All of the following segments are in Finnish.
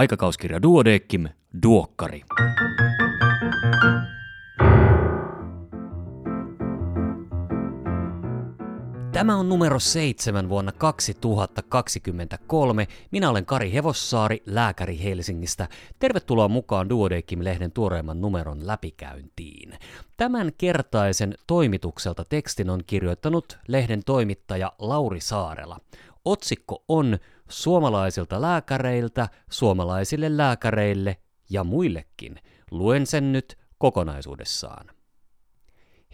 Aikakauskirja Duodeckim, Duokkari. Tämä on numero seitsemän vuonna 2023. Minä olen Kari Hevossaari, lääkäri Helsingistä. Tervetuloa mukaan Duodeckim-lehden tuoreimman numeron läpikäyntiin. Tämän kertaisen toimitukselta tekstin on kirjoittanut lehden toimittaja Lauri Saarela. Otsikko on Suomalaisilta lääkäreiltä, suomalaisille lääkäreille ja muillekin. Luen sen nyt kokonaisuudessaan.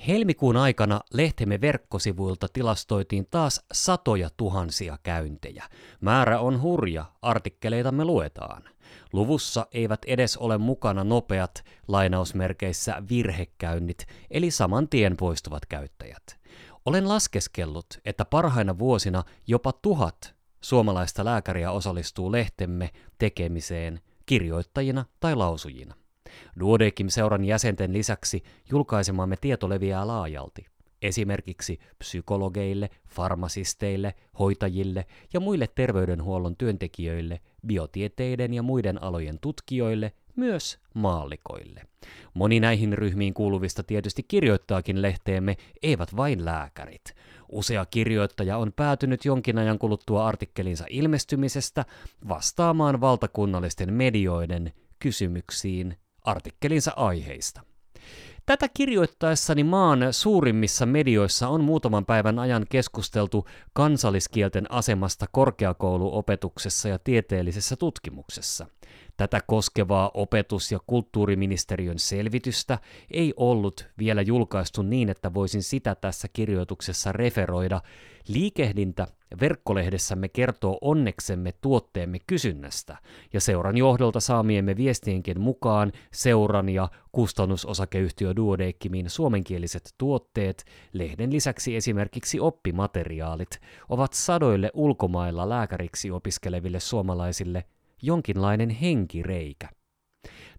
Helmikuun aikana lehtemme verkkosivuilta tilastoitiin taas satoja tuhansia käyntejä. Määrä on hurja, artikkeleitamme luetaan. Luvussa eivät edes ole mukana nopeat lainausmerkeissä virhekäynnit, eli saman tien poistuvat käyttäjät. Olen laskeskellut, että parhaina vuosina jopa tuhat suomalaista lääkäriä osallistuu lehtemme tekemiseen kirjoittajina tai lausujina. Duodekim-seuran jäsenten lisäksi julkaisemamme tieto leviää laajalti, esimerkiksi psykologeille, farmasisteille, hoitajille ja muille terveydenhuollon työntekijöille, biotieteiden ja muiden alojen tutkijoille, myös maallikoille. Moni näihin ryhmiin kuuluvista tietysti kirjoittaakin lehteemme, eivät vain lääkärit. Usea kirjoittaja on päätynyt jonkin ajan kuluttua artikkelinsa ilmestymisestä vastaamaan valtakunnallisten medioiden kysymyksiin artikkelinsa aiheista. Tätä kirjoittaessani maan suurimmissa medioissa on muutaman päivän ajan keskusteltu kansalliskielten asemasta korkeakouluopetuksessa ja tieteellisessä tutkimuksessa. Tätä koskevaa opetus- ja kulttuuriministeriön selvitystä ei ollut vielä julkaistu niin, että voisin sitä tässä kirjoituksessa referoida. Liikehdintä verkkolehdessämme kertoo onneksemme tuotteemme kysynnästä, ja seuran johdolta saamiemme viestienkin mukaan seuran ja kustannusosakeyhtiö Duodeckimin suomenkieliset tuotteet, lehden lisäksi esimerkiksi oppimateriaalit, ovat sadoille ulkomailla lääkäriksi opiskeleville suomalaisille jonkinlainen henkireikä.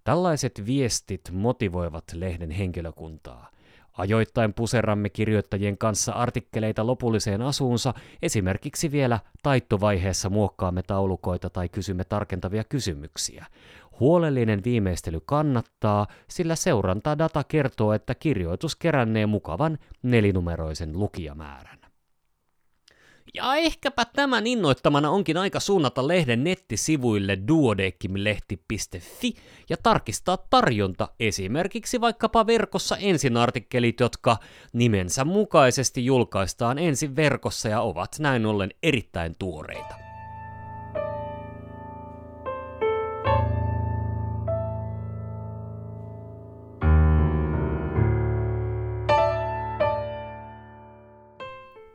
Tällaiset viestit motivoivat lehden henkilökuntaa. Ajoittain puseramme kirjoittajien kanssa artikkeleita lopulliseen asuunsa, esimerkiksi vielä taittovaiheessa muokkaamme taulukoita tai kysymme tarkentavia kysymyksiä. Huolellinen viimeistely kannattaa, sillä seurantadata kertoo, että kirjoitus kerännee mukavan nelinumeroisen lukijamäärän. Ja ehkäpä tämän innoittamana onkin aika suunnata lehden nettisivuille duodekimlehti.fi ja tarkistaa tarjonta esimerkiksi vaikkapa verkossa ensin artikkelit, jotka nimensä mukaisesti julkaistaan ensin verkossa ja ovat näin ollen erittäin tuoreita.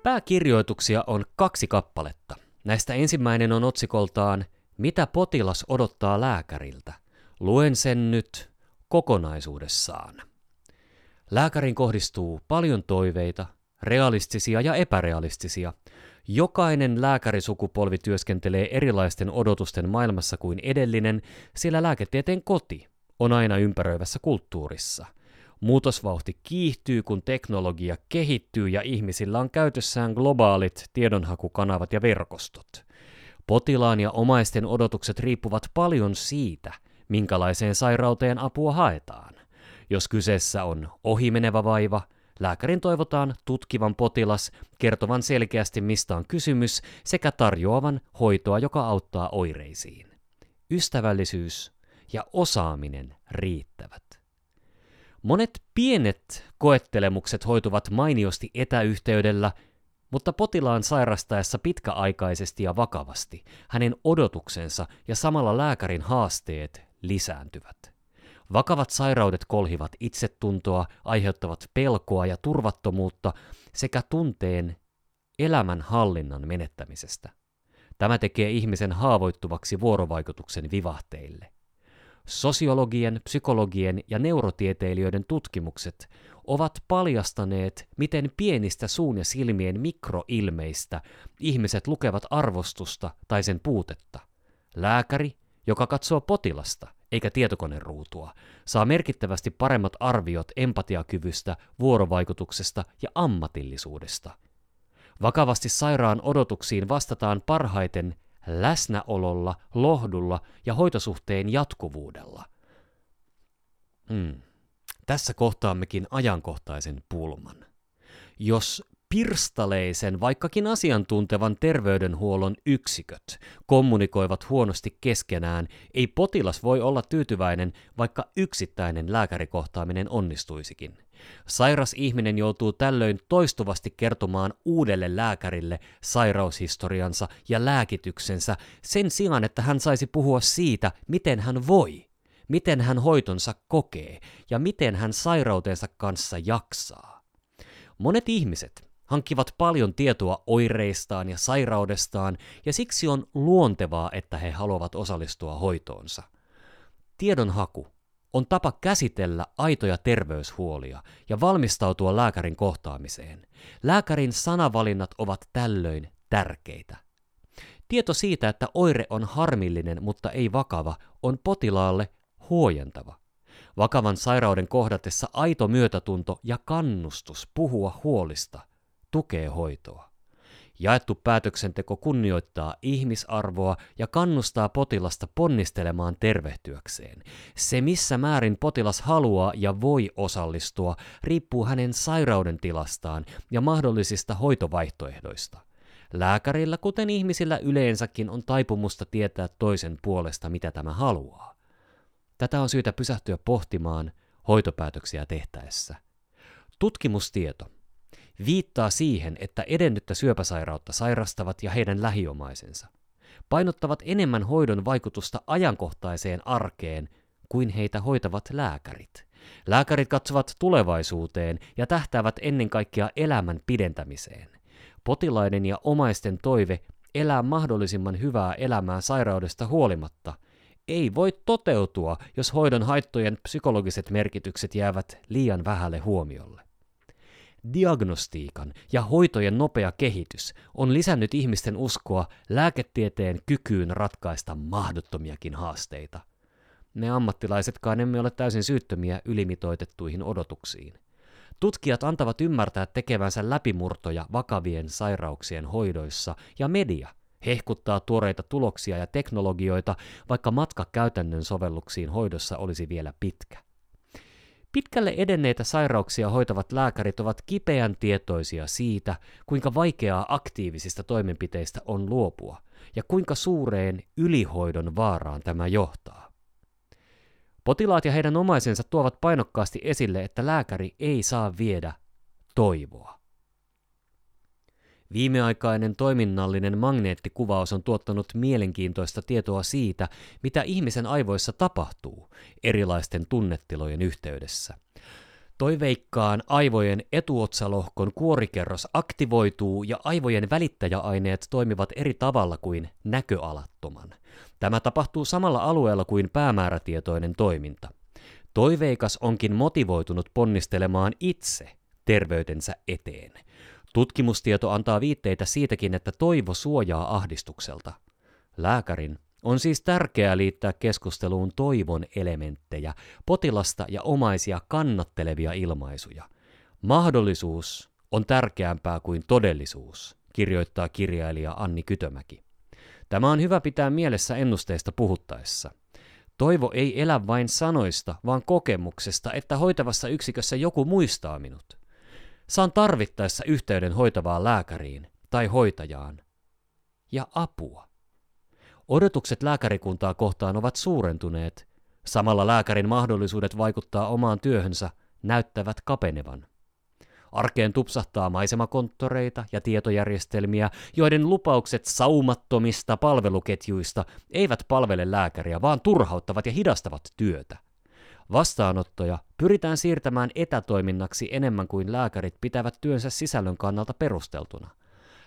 Pääkirjoituksia on kaksi kappaletta. Näistä ensimmäinen on otsikoltaan Mitä potilas odottaa lääkäriltä? Luen sen nyt kokonaisuudessaan. Lääkärin kohdistuu paljon toiveita, realistisia ja epärealistisia. Jokainen lääkärisukupolvi työskentelee erilaisten odotusten maailmassa kuin edellinen, sillä lääketieteen koti on aina ympäröivässä kulttuurissa – Muutosvauhti kiihtyy, kun teknologia kehittyy ja ihmisillä on käytössään globaalit tiedonhakukanavat ja verkostot. Potilaan ja omaisten odotukset riippuvat paljon siitä, minkälaiseen sairauteen apua haetaan. Jos kyseessä on ohimenevä vaiva, lääkärin toivotaan tutkivan potilas, kertovan selkeästi mistä on kysymys sekä tarjoavan hoitoa, joka auttaa oireisiin. Ystävällisyys ja osaaminen riittävät. Monet pienet koettelemukset hoituvat mainiosti etäyhteydellä, mutta potilaan sairastaessa pitkäaikaisesti ja vakavasti hänen odotuksensa ja samalla lääkärin haasteet lisääntyvät. Vakavat sairaudet kolhivat itsetuntoa, aiheuttavat pelkoa ja turvattomuutta sekä tunteen elämän hallinnan menettämisestä. Tämä tekee ihmisen haavoittuvaksi vuorovaikutuksen vivahteille. Sosiologien, psykologien ja neurotieteilijöiden tutkimukset ovat paljastaneet, miten pienistä suun ja silmien mikroilmeistä ihmiset lukevat arvostusta tai sen puutetta. Lääkäri, joka katsoo potilasta eikä tietokoneruutua, saa merkittävästi paremmat arviot empatiakyvystä, vuorovaikutuksesta ja ammatillisuudesta. Vakavasti sairaan odotuksiin vastataan parhaiten läsnäololla, lohdulla ja hoitosuhteen jatkuvuudella. Hmm. Tässä kohtaammekin ajankohtaisen pulman. Jos pirstaleisen, vaikkakin asiantuntevan terveydenhuollon yksiköt kommunikoivat huonosti keskenään, ei potilas voi olla tyytyväinen, vaikka yksittäinen lääkärikohtaaminen onnistuisikin. Sairas ihminen joutuu tällöin toistuvasti kertomaan uudelle lääkärille sairaushistoriansa ja lääkityksensä sen sijaan, että hän saisi puhua siitä, miten hän voi, miten hän hoitonsa kokee ja miten hän sairautensa kanssa jaksaa. Monet ihmiset hankkivat paljon tietoa oireistaan ja sairaudestaan, ja siksi on luontevaa, että he haluavat osallistua hoitoonsa. Tiedonhaku on tapa käsitellä aitoja terveyshuolia ja valmistautua lääkärin kohtaamiseen. Lääkärin sanavalinnat ovat tällöin tärkeitä. Tieto siitä, että oire on harmillinen, mutta ei vakava, on potilaalle huojentava. Vakavan sairauden kohdatessa aito myötätunto ja kannustus puhua huolista tukee hoitoa. Jaettu päätöksenteko kunnioittaa ihmisarvoa ja kannustaa potilasta ponnistelemaan tervehtyäkseen. Se, missä määrin potilas haluaa ja voi osallistua, riippuu hänen sairauden tilastaan ja mahdollisista hoitovaihtoehdoista. Lääkärillä, kuten ihmisillä yleensäkin, on taipumusta tietää toisen puolesta, mitä tämä haluaa. Tätä on syytä pysähtyä pohtimaan hoitopäätöksiä tehtäessä. Tutkimustieto viittaa siihen, että edennyttä syöpäsairautta sairastavat ja heidän lähiomaisensa painottavat enemmän hoidon vaikutusta ajankohtaiseen arkeen kuin heitä hoitavat lääkärit. Lääkärit katsovat tulevaisuuteen ja tähtäävät ennen kaikkea elämän pidentämiseen. Potilaiden ja omaisten toive elää mahdollisimman hyvää elämää sairaudesta huolimatta ei voi toteutua, jos hoidon haittojen psykologiset merkitykset jäävät liian vähälle huomiolle. Diagnostiikan ja hoitojen nopea kehitys on lisännyt ihmisten uskoa lääketieteen kykyyn ratkaista mahdottomiakin haasteita. Me ammattilaisetkaan emme ole täysin syyttömiä ylimitoitettuihin odotuksiin. Tutkijat antavat ymmärtää tekevänsä läpimurtoja vakavien sairauksien hoidoissa, ja media hehkuttaa tuoreita tuloksia ja teknologioita, vaikka matka käytännön sovelluksiin hoidossa olisi vielä pitkä. Pitkälle edenneitä sairauksia hoitavat lääkärit ovat kipeän tietoisia siitä, kuinka vaikeaa aktiivisista toimenpiteistä on luopua ja kuinka suureen ylihoidon vaaraan tämä johtaa. Potilaat ja heidän omaisensa tuovat painokkaasti esille, että lääkäri ei saa viedä toivoa. Viimeaikainen toiminnallinen magneettikuvaus on tuottanut mielenkiintoista tietoa siitä, mitä ihmisen aivoissa tapahtuu erilaisten tunnetilojen yhteydessä. Toiveikkaan aivojen etuotsalohkon kuorikerros aktivoituu ja aivojen välittäjäaineet toimivat eri tavalla kuin näköalattoman. Tämä tapahtuu samalla alueella kuin päämäärätietoinen toiminta. Toiveikas onkin motivoitunut ponnistelemaan itse terveytensä eteen – Tutkimustieto antaa viitteitä siitäkin, että toivo suojaa ahdistukselta. Lääkärin on siis tärkeää liittää keskusteluun toivon elementtejä, potilasta ja omaisia kannattelevia ilmaisuja. Mahdollisuus on tärkeämpää kuin todellisuus, kirjoittaa kirjailija Anni Kytömäki. Tämä on hyvä pitää mielessä ennusteista puhuttaessa. Toivo ei elä vain sanoista, vaan kokemuksesta, että hoitavassa yksikössä joku muistaa minut – Saan tarvittaessa yhteyden hoitavaan lääkäriin tai hoitajaan. Ja apua. Odotukset lääkärikuntaa kohtaan ovat suurentuneet. Samalla lääkärin mahdollisuudet vaikuttaa omaan työhönsä näyttävät kapenevan. Arkeen tupsahtaa maisemakonttoreita ja tietojärjestelmiä, joiden lupaukset saumattomista palveluketjuista eivät palvele lääkäriä, vaan turhauttavat ja hidastavat työtä. Vastaanottoja pyritään siirtämään etätoiminnaksi enemmän kuin lääkärit pitävät työnsä sisällön kannalta perusteltuna.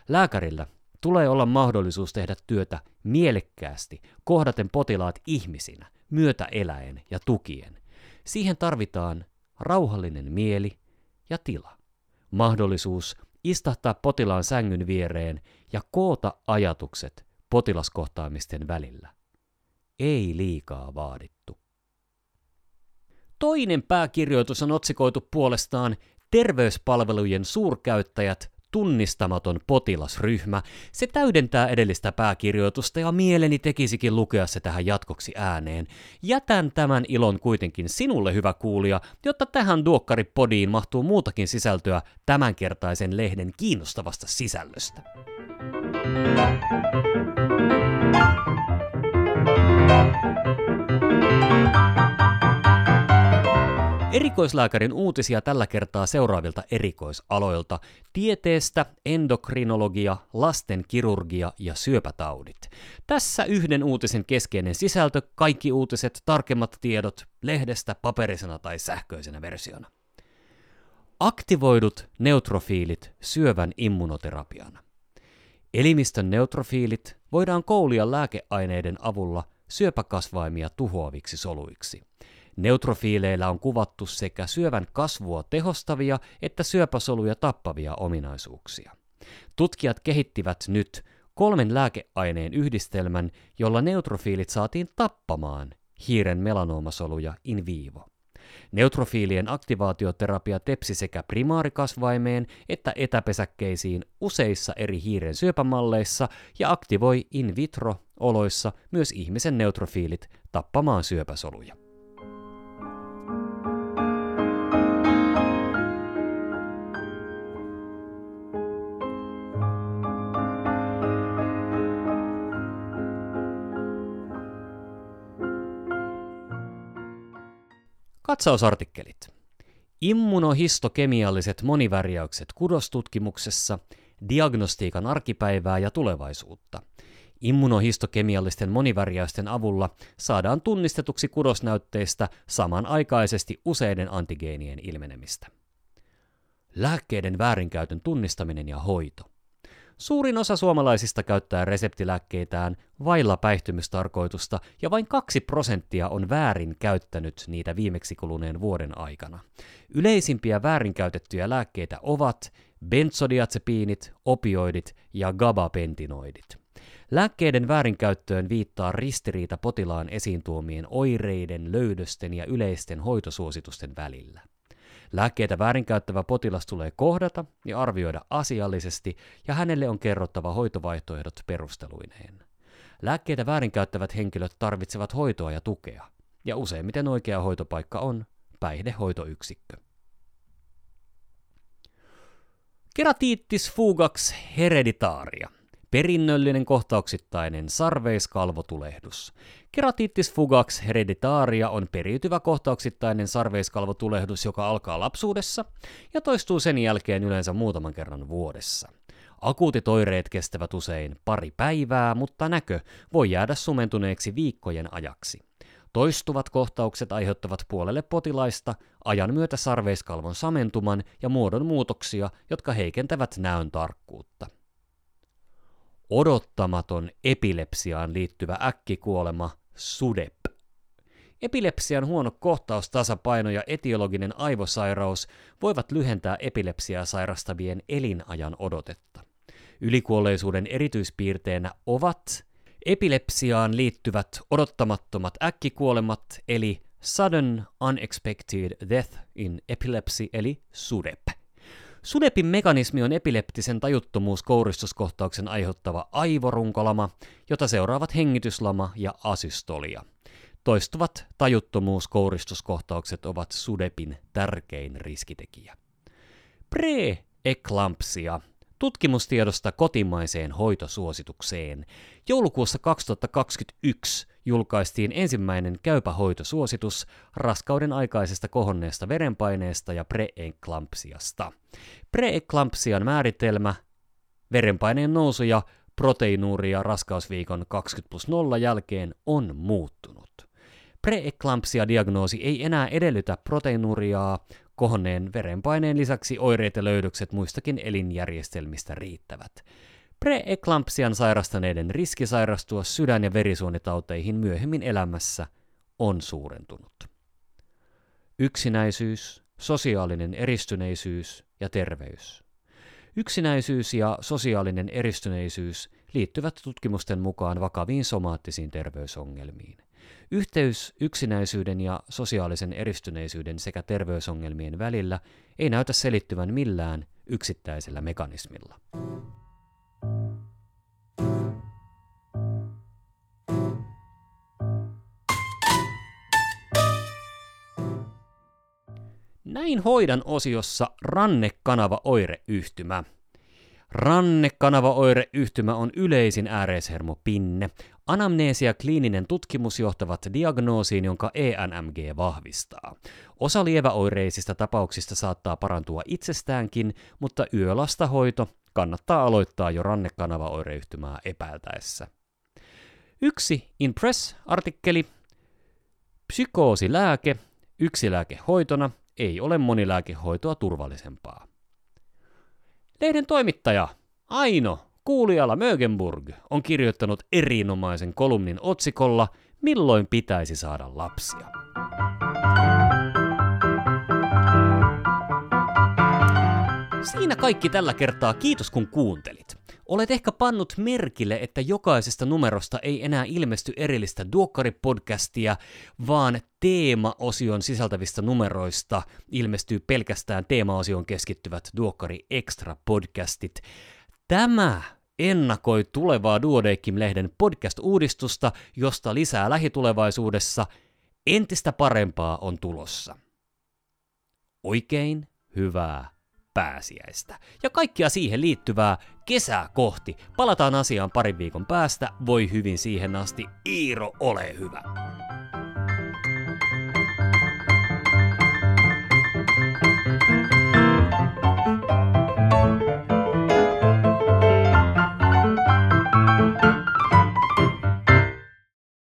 Lääkärillä tulee olla mahdollisuus tehdä työtä mielekkäästi, kohdaten potilaat ihmisinä, myötä eläen ja tukien. Siihen tarvitaan rauhallinen mieli ja tila. Mahdollisuus istahtaa potilaan sängyn viereen ja koota ajatukset potilaskohtaamisten välillä. Ei liikaa vaadittu. Toinen pääkirjoitus on otsikoitu puolestaan Terveyspalvelujen suurkäyttäjät tunnistamaton potilasryhmä. Se täydentää edellistä pääkirjoitusta ja mieleni tekisikin lukea se tähän jatkoksi ääneen. Jätän tämän ilon kuitenkin sinulle, hyvä kuulija, jotta tähän Duokkaripodiin mahtuu muutakin sisältöä tämänkertaisen lehden kiinnostavasta sisällöstä. Erikoislääkärin uutisia tällä kertaa seuraavilta erikoisaloilta. Tieteestä, endokrinologia, lasten kirurgia ja syöpätaudit. Tässä yhden uutisen keskeinen sisältö, kaikki uutiset, tarkemmat tiedot, lehdestä paperisena tai sähköisenä versiona. Aktivoidut neutrofiilit syövän immunoterapiana. Elimistön neutrofiilit voidaan koulia lääkeaineiden avulla syöpäkasvaimia tuhoaviksi soluiksi. Neutrofiileillä on kuvattu sekä syövän kasvua tehostavia että syöpäsoluja tappavia ominaisuuksia. Tutkijat kehittivät nyt kolmen lääkeaineen yhdistelmän, jolla neutrofiilit saatiin tappamaan hiiren melanoomasoluja in vivo. Neutrofiilien aktivaatioterapia tepsi sekä primaarikasvaimeen että etäpesäkkeisiin useissa eri hiiren syöpämalleissa ja aktivoi in vitro-oloissa myös ihmisen neutrofiilit tappamaan syöpäsoluja. Katsausartikkelit. Immunohistokemialliset monivärjäykset kudostutkimuksessa, diagnostiikan arkipäivää ja tulevaisuutta. Immunohistokemiallisten monivärjäysten avulla saadaan tunnistetuksi kudosnäytteistä samanaikaisesti useiden antigeenien ilmenemistä. Lääkkeiden väärinkäytön tunnistaminen ja hoito. Suurin osa suomalaisista käyttää reseptilääkkeitään vailla päihtymystarkoitusta ja vain kaksi prosenttia on väärin käyttänyt niitä viimeksi kuluneen vuoden aikana. Yleisimpiä väärinkäytettyjä lääkkeitä ovat benzodiazepiinit, opioidit ja gabapentinoidit. Lääkkeiden väärinkäyttöön viittaa ristiriita potilaan esiin tuomien oireiden, löydösten ja yleisten hoitosuositusten välillä. Lääkkeitä väärinkäyttävä potilas tulee kohdata ja arvioida asiallisesti, ja hänelle on kerrottava hoitovaihtoehdot perusteluineen. Lääkkeitä väärinkäyttävät henkilöt tarvitsevat hoitoa ja tukea, ja useimmiten oikea hoitopaikka on päihdehoitoyksikkö. Keratiittis fugax hereditaria perinnöllinen kohtauksittainen sarveiskalvotulehdus. Keratiittis fugax hereditaria on periytyvä kohtauksittainen sarveiskalvotulehdus, joka alkaa lapsuudessa ja toistuu sen jälkeen yleensä muutaman kerran vuodessa. Akuutit oireet kestävät usein pari päivää, mutta näkö voi jäädä sumentuneeksi viikkojen ajaksi. Toistuvat kohtaukset aiheuttavat puolelle potilaista ajan myötä sarveiskalvon samentuman ja muodon muutoksia, jotka heikentävät näön tarkkuutta odottamaton epilepsiaan liittyvä äkkikuolema SUDEP. Epilepsian huono kohtaustasapaino ja etiologinen aivosairaus voivat lyhentää epilepsiaa sairastavien elinajan odotetta. Ylikuolleisuuden erityispiirteenä ovat epilepsiaan liittyvät odottamattomat äkkikuolemat eli Sudden Unexpected Death in Epilepsy eli SUDEP. Sudepin mekanismi on epileptisen tajuttomuuskouristuskohtauksen aiheuttava aivorunkolama, jota seuraavat hengityslama ja asystolia. Toistuvat tajuttomuuskouristuskohtaukset ovat Sudepin tärkein riskitekijä. Pre-eklampsia tutkimustiedosta kotimaiseen hoitosuositukseen. Joulukuussa 2021 julkaistiin ensimmäinen käypä hoitosuositus raskauden aikaisesta kohonneesta verenpaineesta ja preeklampsiasta. Preeklampsian määritelmä, verenpaineen nousu ja proteiinuuria raskausviikon 20 plus 0 jälkeen on muuttunut. Preeklampsia-diagnoosi ei enää edellytä proteiinuriaa, kohonneen verenpaineen lisäksi oireet ja löydökset muistakin elinjärjestelmistä riittävät. Preeklampsian sairastaneiden riski sairastua sydän- ja verisuonitauteihin myöhemmin elämässä on suurentunut. Yksinäisyys, sosiaalinen eristyneisyys ja terveys. Yksinäisyys ja sosiaalinen eristyneisyys liittyvät tutkimusten mukaan vakaviin somaattisiin terveysongelmiin. Yhteys yksinäisyyden ja sosiaalisen eristyneisyyden sekä terveysongelmien välillä ei näytä selittyvän millään yksittäisellä mekanismilla. Näin hoidan osiossa rannekanava oireyhtymä. Rannekanava oireyhtymä on yleisin ääreishermopinne. Anamneesia kliininen tutkimus johtavat diagnoosiin, jonka ENMG vahvistaa. Osa lieväoireisista tapauksista saattaa parantua itsestäänkin, mutta yölastahoito kannattaa aloittaa jo rannekanava-oireyhtymää epäiltäessä. Yksi Impress-artikkeli. Psykoosilääke, yksi lääke hoitona, ei ole monilääkehoitoa turvallisempaa. Lehden toimittaja Aino Kuuliala Mögenburg on kirjoittanut erinomaisen kolumnin otsikolla Milloin pitäisi saada lapsia. Siinä kaikki tällä kertaa. Kiitos kun kuuntelit. Olet ehkä pannut merkille, että jokaisesta numerosta ei enää ilmesty erillistä Duokkari-podcastia, vaan teema-osion sisältävistä numeroista ilmestyy pelkästään teema-osioon keskittyvät Duokkari Extra-podcastit. Tämä ennakoi tulevaa Duodeckim-lehden podcast-uudistusta, josta lisää lähitulevaisuudessa entistä parempaa on tulossa. Oikein hyvää pääsiäistä. Ja kaikkia siihen liittyvää kesää kohti. Palataan asiaan parin viikon päästä. Voi hyvin siihen asti. Iiro, ole hyvä.